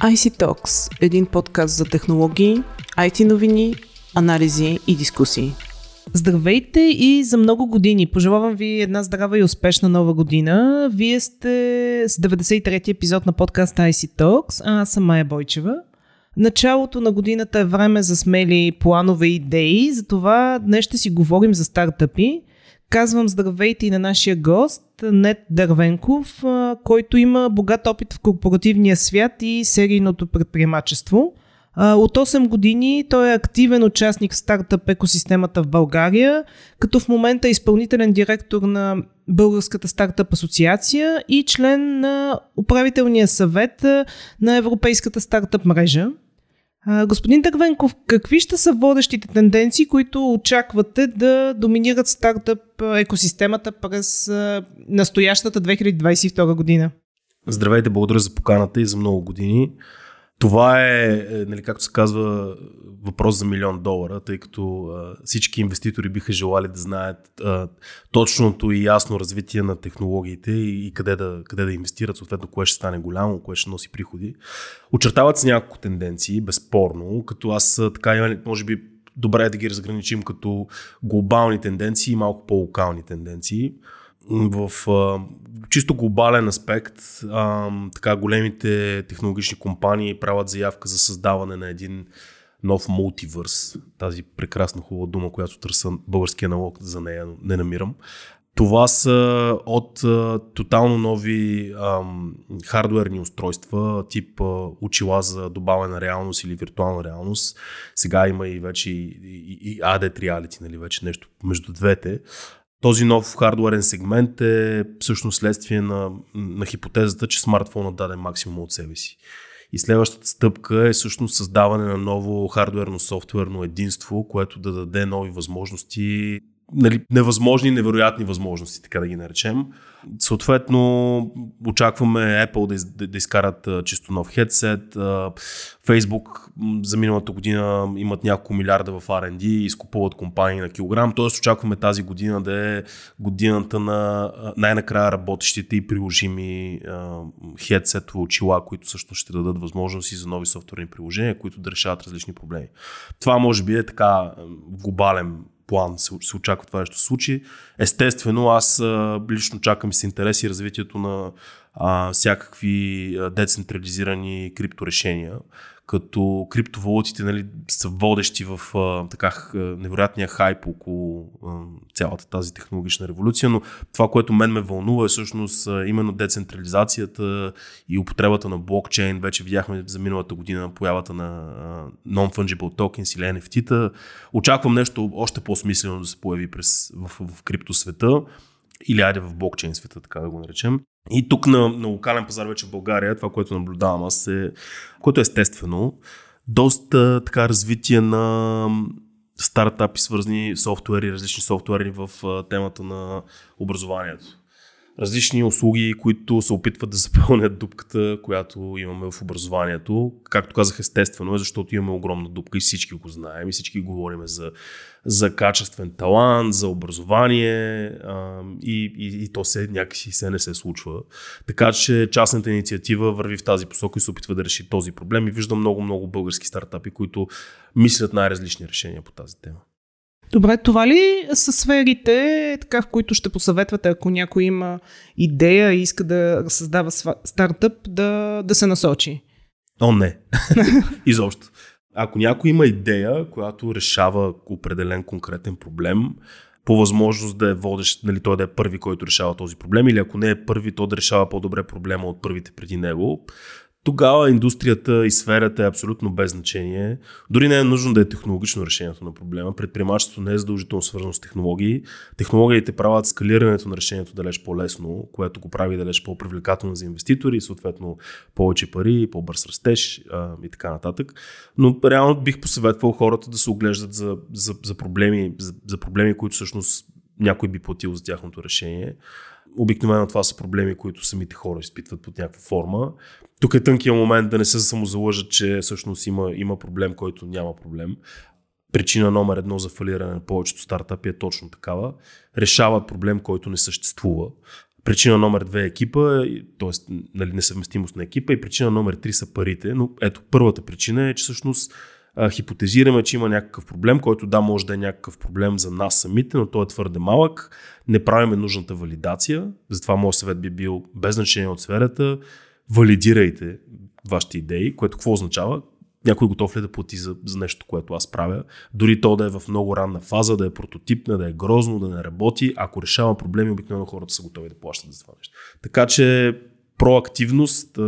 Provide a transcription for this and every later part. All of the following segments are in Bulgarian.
IC Talks – един подкаст за технологии, IT новини, анализи и дискусии. Здравейте и за много години. Пожелавам ви една здрава и успешна нова година. Вие сте с 93-ти епизод на подкаста IC Talks, а аз съм Майя Бойчева. Началото на годината е време за смели планове и идеи, затова днес ще си говорим за стартъпи. Казвам здравейте и на нашия гост, Нет Дървенков, който има богат опит в корпоративния свят и серийното предприемачество. От 8 години той е активен участник в стартъп екосистемата в България, като в момента е изпълнителен директор на Българската стартъп асоциация и член на управителния съвет на Европейската стартъп мрежа. Господин Дървенков, какви ще са водещите тенденции, които очаквате да доминират стартъп екосистемата през настоящата 2022 година? Здравейте, благодаря за поканата и за много години. Това е, е, нали, както се казва, въпрос за милион долара, тъй като а, всички инвеститори биха желали да знаят а, точното и ясно развитие на технологиите и, и къде, да, къде да инвестират, съответно кое ще стане голямо, кое ще носи приходи. Очертават се няколко тенденции, безспорно, като аз така, може би, добре е да ги разграничим като глобални тенденции и малко по-локални тенденции в а, чисто глобален аспект, а, така големите технологични компании правят заявка за създаване на един нов мултивърс. Тази прекрасна хубава дума, която търся българския налог за нея, не намирам. Това са от а, тотално нови а, хардуерни устройства, тип а, учила за добавена реалност или виртуална реалност. Сега има и вече и, и, и AD Reality, нали, вече нещо между двете. Този нов хардуерен сегмент е всъщност следствие на, на хипотезата, че смартфонът даде максимум от себе си. И следващата стъпка е всъщност създаване на ново хардуерно-софтуерно единство, което да даде нови възможности нали, невъзможни, невероятни възможности, така да ги наречем. Съответно, очакваме Apple да, из, да, да изкарат а, чисто нов хедсет. А, Facebook за миналата година имат няколко милиарда в R&D и изкупуват компании на килограм. Тоест очакваме тази година да е годината на най-накрая работещите и приложими хедсетови очила, които също ще дадат възможности за нови софтуерни приложения, които да решават различни проблеми. Това може би е така глобален план се, се очаква това нещо случи. Естествено, аз а, лично чакам с интерес и развитието на а, всякакви децентрализирани крипторешения като криптовалутите нали, са водещи в а, така невероятния хайп около а, цялата тази технологична революция, но това, което мен ме вълнува е всъщност а, именно децентрализацията и употребата на блокчейн. Вече видяхме за миналата година появата на а, non-fungible tokens или NFT-та. Очаквам нещо още по-смислено да се появи през, в, в, в криптосвета или айде в блокчейн света, така да го наречем. И тук на, на локален пазар вече в България, това, което наблюдавам аз е, което е естествено, доста така развитие на стартапи, свързани софтуери, различни софтуери в темата на образованието различни услуги, които се опитват да запълнят дупката, която имаме в образованието. Както казах, естествено е, защото имаме огромна дупка и всички го знаем и всички говорим за, за качествен талант, за образование а, и, и, и то се някакси се не се случва. Така че частната инициатива върви в тази посока и се опитва да реши този проблем и виждам много-много български стартапи, които мислят най-различни решения по тази тема. Добре, това ли са сферите, така, в които ще посъветвате, ако някой има идея и иска да създава стартъп, да, да се насочи? О, не. Изобщо. Ако някой има идея, която решава определен конкретен проблем, по възможност да е водещ, нали, той да е първи, който решава този проблем, или ако не е първи, то да решава по-добре проблема от първите преди него, тогава индустрията и сферата е абсолютно без значение. Дори не е нужно да е технологично решението на проблема. Предприемачеството не е задължително свързано с технологии. Технологиите правят скалирането на решението далеч по-лесно, което го прави далеч по-привлекателно за инвеститори съответно повече пари, по-бърз растеж а, и така нататък. Но реално бих посъветвал хората да се оглеждат за, за, за, проблеми, за, за проблеми, които всъщност някой би платил за тяхното решение. Обикновено това са проблеми, които самите хора изпитват под някаква форма. Тук е тънкият момент да не се самозалъжат, че всъщност има, има проблем, който няма проблем. Причина номер едно за фалиране на повечето стартапи е точно такава. Решават проблем, който не съществува. Причина номер две е екипа, т.е. Нали, несъвместимост на екипа и причина номер три са парите. Но ето, първата причина е, че всъщност хипотезираме, че има някакъв проблем, който да, може да е някакъв проблем за нас самите, но той е твърде малък. Не правиме нужната валидация. Затова моят съвет би бил без значение от сферата. Валидирайте вашите идеи, което какво означава? някой готов ли да плати за, за нещо, което аз правя. Дори то да е в много ранна фаза, да е прототипна, да е грозно, да не работи. Ако решава проблеми, обикновено хората са готови да плащат за това нещо. Така че проактивност,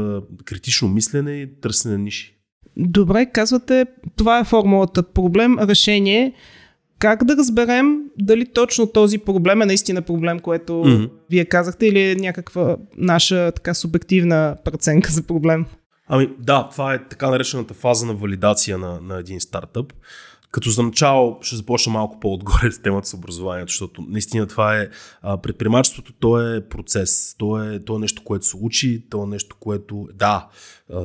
критично мислене и търсене на ниши. Добре, казвате, това е формулата. Проблем, решение. Как да разберем дали точно този проблем е наистина проблем, което mm-hmm. вие казахте, или е някаква наша така субективна преценка за проблем? Ами да, това е така наречената фаза на валидация на, на един стартъп. Като за начало ще започна малко по-отгоре с темата с образованието, защото наистина това е предприемачеството, то е процес, то е, то е нещо, което се учи, то е нещо, което да,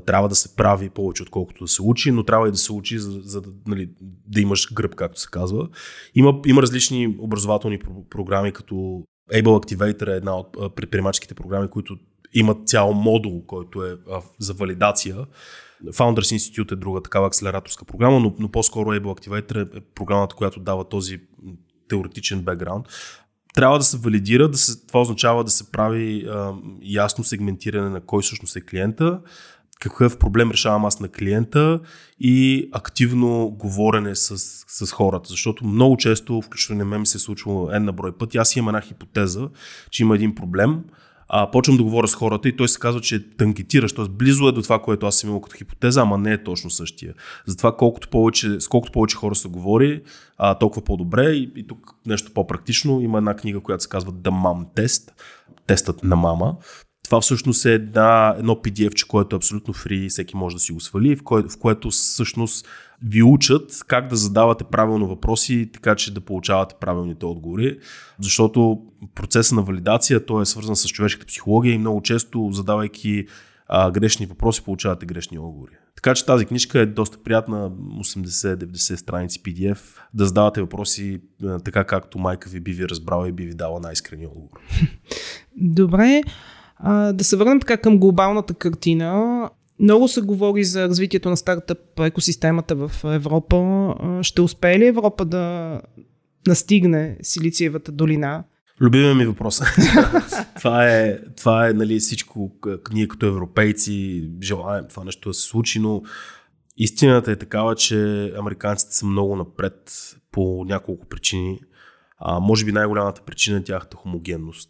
трябва да се прави повече отколкото да се учи, но трябва и да се учи, за, за да, нали, да имаш гръб, както се казва. Има, има различни образователни програми, като Able Activator е една от предприемаческите програми, които имат цял модул, който е за валидация. Founders Institute е друга такава акселераторска програма, но, но по-скоро Able Activator е програмата, която дава този теоретичен бекграунд. Трябва да се валидира, да се, това означава да се прави а, ясно сегментиране на кой всъщност е клиента, какъв проблем решавам аз на клиента и активно говорене с, с хората. Защото много често, включително на мен ми се е случвало една брой пъти, аз имам една хипотеза, че има един проблем, а, почвам да говоря с хората и той се казва, че е танкетиращ, т.е. близо е до това, което аз съм имал като хипотеза, ама не е точно същия. Затова колкото повече, с колкото повече хора се говори, а, толкова по-добре. И, и тук нещо по-практично. Има една книга, която се казва The Mom Test, тестът на мама. Това всъщност е една, едно PDF, което е абсолютно фри, всеки може да си го свали, в, кое, в което всъщност ви учат как да задавате правилно въпроси, така че да получавате правилните отговори. Защото процесът на валидация той е свързан с човешката психология и много често задавайки а, грешни въпроси, получавате грешни отговори. Така че тази книжка е доста приятна, 80-90 страници PDF, да задавате въпроси така както майка ви би ви разбрала и би ви дала най-искрени отговор. Добре, а, да се върнем така към глобалната картина. Много се говори за развитието на стартъп екосистемата в Европа. Ще успее ли Европа да настигне Силициевата долина? Любимия ми въпрос. това е, това е нали, всичко, ние като европейци желаем това нещо да се случи, но истината е такава, че американците са много напред по няколко причини. А, може би най-голямата причина е тяхната хомогенност.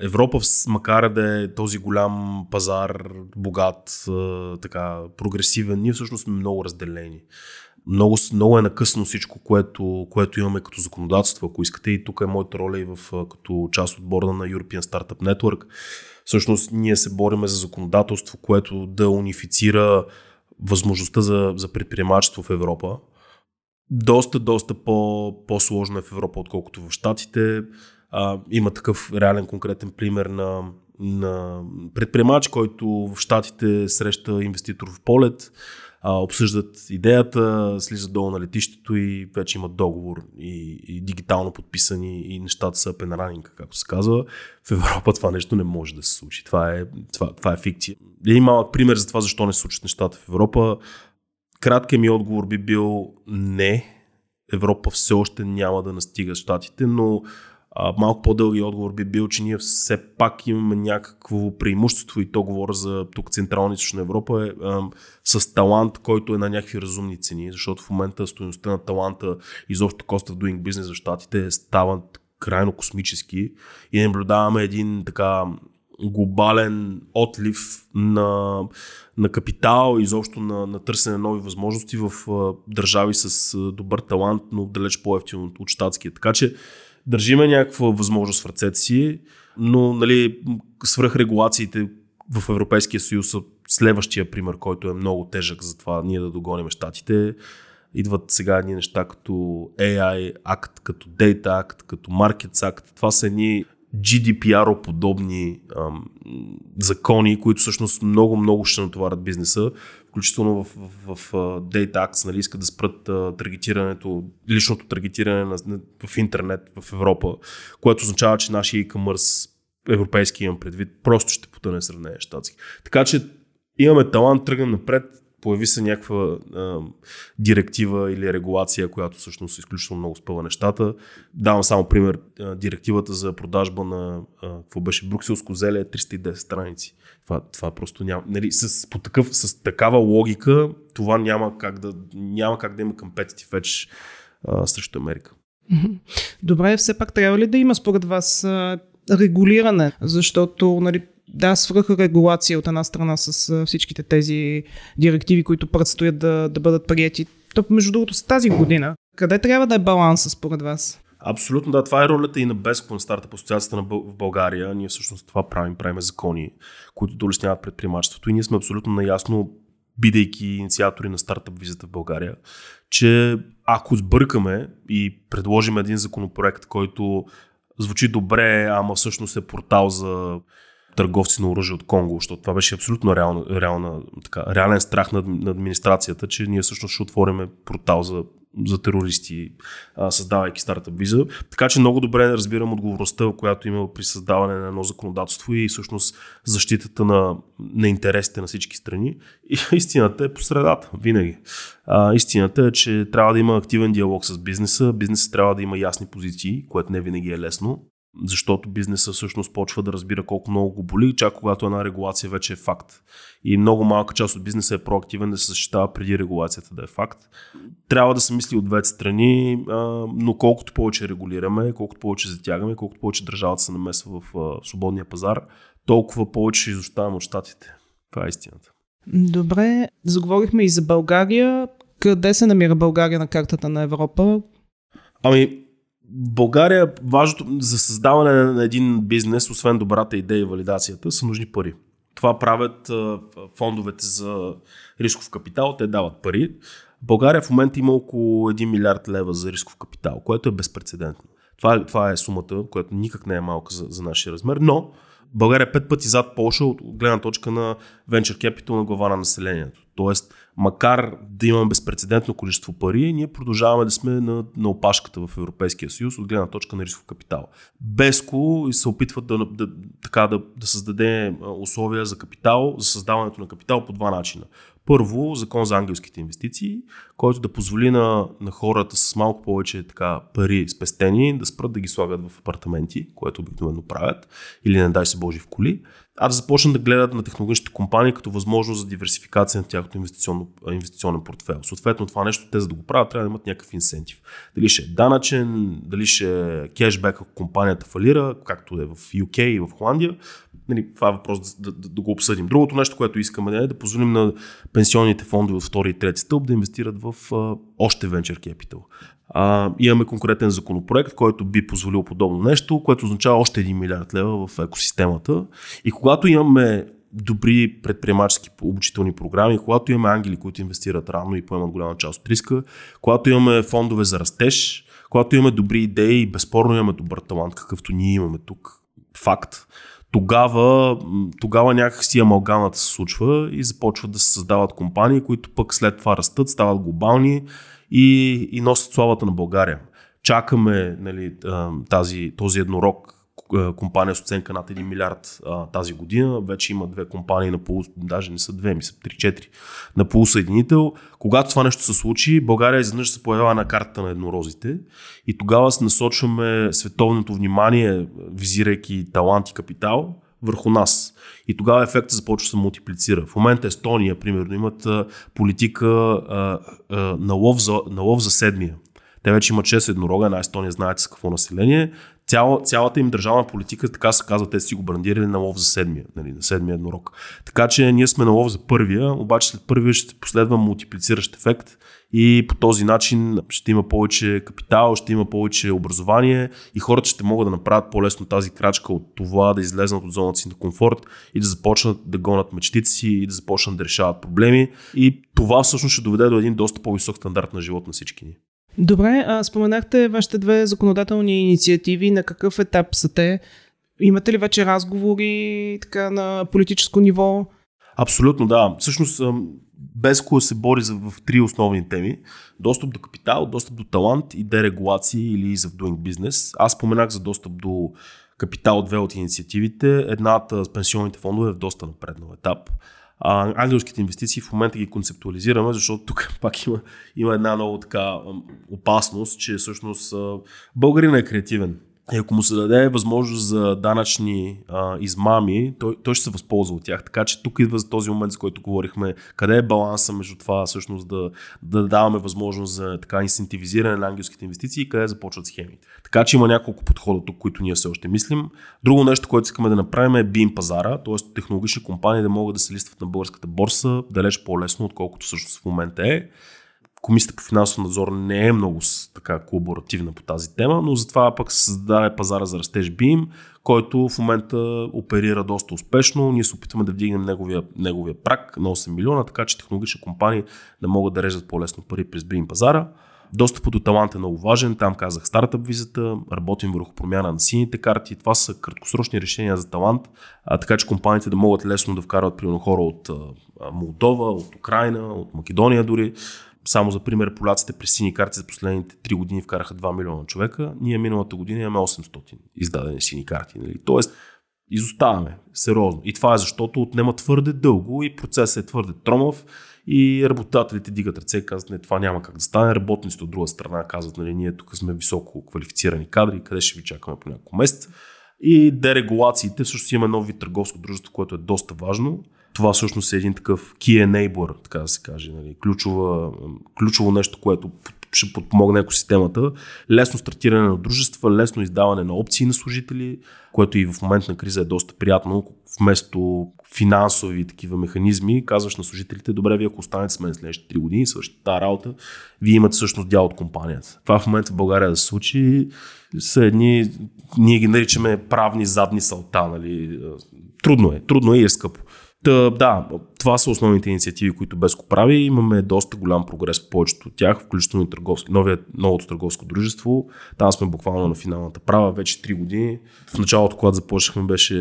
Европа, макар да е този голям пазар, богат, така, прогресивен, ние всъщност сме много разделени. Много, много е накъсно всичко, което, което имаме като законодателство, ако искате. И тук е моята роля и в, като част от борда на European Startup Network. Всъщност ние се бориме за законодателство, което да унифицира възможността за, за предприемачество в Европа. Доста, доста по, по-сложно е в Европа, отколкото в Штатите а, има такъв реален конкретен пример на, на предприемач, който в Штатите среща инвеститор в полет, а, обсъждат идеята, слизат долу на летището и вече имат договор и, и дигитално подписани и нещата са пенеранинка, както се казва. В Европа това нещо не може да се случи. Това е, това, това е фикция. Един малък пример за това защо не се случат нещата в Европа. Краткият ми отговор би бил не. Европа все още няма да настига щатите, но малко по-дълги отговор би бил, че ние все пак имаме някакво преимущество и то говоря за тук Централна и Източна Европа е, а, с талант, който е на някакви разумни цени, защото в момента стоеността на таланта изобщо коста в doing business в щатите стават крайно космически и наблюдаваме един така глобален отлив на, на капитал, изобщо на, на търсене на нови възможности в а, държави с а, добър талант, но далеч по-ефтино от щатския. Така че държиме някаква възможност в ръцете си, но нали, свръхрегулациите в Европейския съюз са следващия пример, който е много тежък за това ние да догоним щатите. Идват сега едни неща като AI акт, като Data акт, като Markets акт. Това са едни GDPR-подобни закони, които всъщност много-много ще натоварят бизнеса, включително в, в, в Data Acts, нали, искат да спрат а, таргетирането, личното таргетиране на, в интернет в Европа, което означава, че нашия e-commerce европейски имам предвид, просто ще потъне сравнение щатски. Така че имаме талант, тръгнем напред, появи се някаква а, директива или регулация, която всъщност изключително много спъва нещата. Давам само пример, а, директивата за продажба на, а, какво беше, брукселско зеле е 310 страници. Това, това просто няма, нали, с, по такъв, с такава логика, това няма как да, няма как да има competitive edge а, срещу Америка. Добре, все пак трябва ли да има според вас регулиране? Защото нали, да, регулация от една страна с всичките тези директиви, които предстоят да, да бъдат прияти. То, между другото, с тази година. Къде трябва да е баланса според вас? Абсолютно, да. Това е ролята и на БЕСКО, на старта асоциацията в България. Ние всъщност това правим. Правим закони, които да улесняват предприемачеството. И ние сме абсолютно наясно, бидейки инициатори на стартъп визата в България, че ако сбъркаме и предложим един законопроект, който звучи добре, ама всъщност е портал за търговци на оръжие от Конго, защото това беше абсолютно реална, реална, така, реален страх на, на администрацията, че ние всъщност ще отвориме портал за за терористи, създавайки стартъп виза. Така че много добре разбирам отговорността, която има при създаване на едно законодателство и всъщност защитата на, на интересите на всички страни. И истината е по средата, винаги. А, истината е, че трябва да има активен диалог с бизнеса. Бизнесът трябва да има ясни позиции, което не винаги е лесно защото бизнеса всъщност почва да разбира колко много го боли, чак когато една регулация вече е факт. И много малка част от бизнеса е проактивен да се защитава преди регулацията да е факт. Трябва да се мисли от двете страни, но колкото повече регулираме, колкото повече затягаме, колкото повече държавата се намесва в свободния пазар, толкова повече изоставаме от щатите. Това е истината. Добре, заговорихме и за България. Къде се намира България на картата на Европа? Ами, България, важното за създаване на един бизнес, освен добрата идея и валидацията, са нужни пари. Това правят фондовете за рисков капитал, те дават пари. България в момента има около 1 милиард лева за рисков капитал, което е безпредседентно. Това е, това е сумата, която никак не е малка за, за нашия размер, но България е пет пъти зад Польша от гледна точка на venture capital на глава на населението. Тоест, макар да имаме безпредседентно количество пари, ние продължаваме да сме на, на опашката в Европейския съюз от гледна точка на рисков капитал. Беско се опитват да, да, така, да, да създаде условия за капитал, за създаването на капитал по два начина. Първо, закон за ангелските инвестиции, който да позволи на, на хората с малко повече така, пари спестени да спрат да ги слагат в апартаменти, което обикновено правят, или не дай се Божи в коли, а да започнат да гледат на технологичните компании като възможност за диверсификация на тяхното инвестиционен портфел. Съответно, това нещо, те за да го правят, трябва да имат някакъв инсентив. Дали ще е данъчен, дали ще е кешбек, ако компанията фалира, както е в UK и в Холандия. Нали, това е въпрос да, да, да, го обсъдим. Другото нещо, което искаме е да позволим на пенсионните фондове от втори и трети стълб да инвестират в а, още venture capital. А, имаме конкретен законопроект, който би позволил подобно нещо, което означава още 1 милиард лева в екосистемата. И когато имаме добри предприемачески обучителни програми, когато имаме ангели, които инвестират рано и поемат голяма част от риска, когато имаме фондове за растеж, когато имаме добри идеи и безспорно имаме добър талант, какъвто ние имаме тук, факт, тогава, тогава някакси амалгамата се случва и започват да се създават компании, които пък след това растат, стават глобални и, и носят славата на България. Чакаме нали, тази, този еднорог компания с оценка над 1 милиард а, тази година. Вече има две компании на полу, даже не са две, ми са 3-4 на полусъединител. Когато това нещо се случи, България изведнъж се появява на картата на еднорозите и тогава се насочваме световното внимание, визирайки талант и капитал, върху нас. И тогава ефектът започва да се мултиплицира. В момента Естония, примерно, имат политика а, а, на, лов за, на лов за седмия. Те вече имат 6 еднорога, една Естония знаете с какво население. Цяла, цялата им държавна политика, така се казва, те си го брандирали на лов за седмия, нали, на седмия еднорог. Така че ние сме на лов за първия, обаче след първия ще последва мултиплициращ ефект и по този начин ще има повече капитал, ще има повече образование и хората ще могат да направят по-лесно тази крачка от това да излезнат от зоната си на комфорт и да започнат да гонят мечтите си и да започнат да решават проблеми. И това всъщност ще доведе до един доста по-висок стандарт на живот на всички ни. Добре, а споменахте вашите две законодателни инициативи. На какъв етап са те? Имате ли вече разговори така, на политическо ниво? Абсолютно, да. Всъщност, Безко се бори за, в три основни теми. Достъп до капитал, достъп до талант и дерегулации или за doing business. Аз споменах за достъп до капитал две от инициативите. Едната с пенсионните фондове е в доста напреднал етап. А ангелските инвестиции в момента ги концептуализираме, защото тук пак има, има една много така опасност, че всъщност българина е креативен. И ако му се даде възможност за данъчни а, измами, той, той ще се възползва от тях. Така че тук идва за този момент, за който говорихме, къде е баланса между това всъщност да, да даваме възможност за така инсентивизиране на ангелските инвестиции и къде започват схемите. Така че има няколко подхода тук, които ние все още мислим. Друго нещо, което искаме да направим е бим пазара, т.е. технологични компании да могат да се листват на българската борса далеч по-лесно, отколкото всъщност в момента е. Комисията по финансов надзор не е много така колаборативна по тази тема, но затова пък се създаде пазара за растеж BIM, който в момента оперира доста успешно. Ние се опитваме да вдигнем неговия, неговия прак на 8 милиона, така че технологични компании да могат да режат по-лесно пари през BIM пазара. Достъпът до талант е много важен. Там казах стартъп визата, работим върху промяна на сините карти. Това са краткосрочни решения за талант, а, така че компаниите да могат лесно да вкарват примерно хора от а, Молдова, от Украина, от Македония дори само за пример, поляците през сини карти за последните 3 години вкараха 2 милиона човека. Ние миналата година имаме 800 издадени сини карти. Нали? Тоест, изоставаме сериозно. И това е защото отнема твърде дълго и процесът е твърде тромав и работодателите дигат ръце и казват, не, това няма как да стане. Работниците от друга страна казват, нали, ние тук сме високо квалифицирани кадри, къде ще ви чакаме по няколко месеца. И дерегулациите, също има нови търговско дружество, което е доста важно това всъщност е един такъв key enabler, така да се каже. Нали? Ключова, ключово нещо, което ще подпомогне екосистемата. Лесно стартиране на дружества, лесно издаване на опции на служители, което и в момент на криза е доста приятно. Вместо финансови такива механизми, казваш на служителите, добре, вие ако останете с мен следващите 3 години свършите тази работа, вие имате всъщност дял от компанията. Това в момента в България да се случи са едни, ние ги наричаме правни задни салта. Нали? Трудно е, трудно е и е скъпо. Та, да, това са основните инициативи, които Беско прави. Имаме доста голям прогрес по повечето от тях, включително и търговски, новият, новото търговско дружество. Там сме буквално на финалната права вече 3 години. В началото, когато започнахме, беше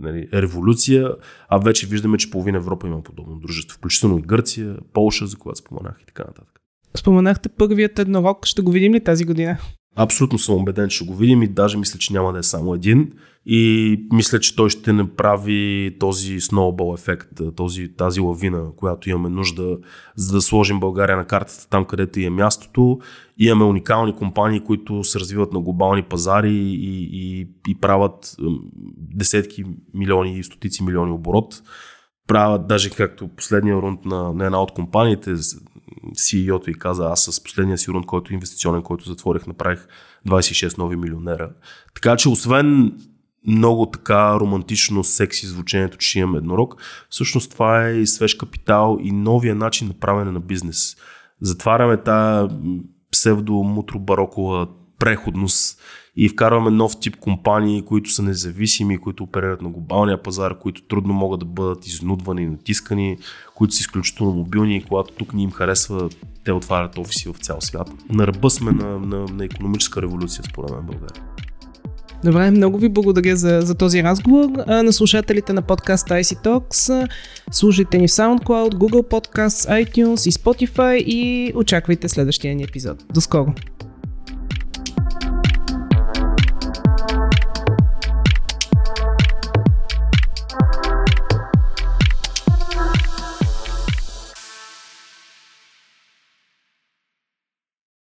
нали, революция, а вече виждаме, че половина Европа има подобно дружество, включително и Гърция, Полша, за която споменах и така нататък. Споменахте първият еднорог. Ще го видим ли тази година? Абсолютно съм убеден, че го видим и даже мисля, че няма да е само един. И мисля, че той ще направи този сноубол ефект, този, тази лавина, която имаме нужда, за да сложим България на картата там, където и е мястото. Имаме уникални компании, които се развиват на глобални пазари и, и, и правят десетки милиони и стотици милиони оборот. Правят даже както последния рунд на, на една от компаниите, CEO-то и каза, аз с последния си рунд, който е инвестиционен, който затворих, направих 26 нови милионера. Така че освен много така романтично, секси звучението, че имам еднорог, всъщност това е и свеж капитал и новия начин на правене на бизнес. Затваряме тая псевдо-мутро-барокова преходност и вкарваме нов тип компании, които са независими, които оперират на глобалния пазар, които трудно могат да бъдат изнудвани и натискани, които са изключително мобилни и когато тук ни им харесва, те отварят офиси в цял свят. На ръба сме на, на, на економическа революция, според мен, България. Добре, много ви благодаря за, за този разговор. А, на слушателите на подкаста IC Talks, слушайте ни в SoundCloud, Google Podcasts, iTunes и Spotify и очаквайте следващия ни епизод. До скоро!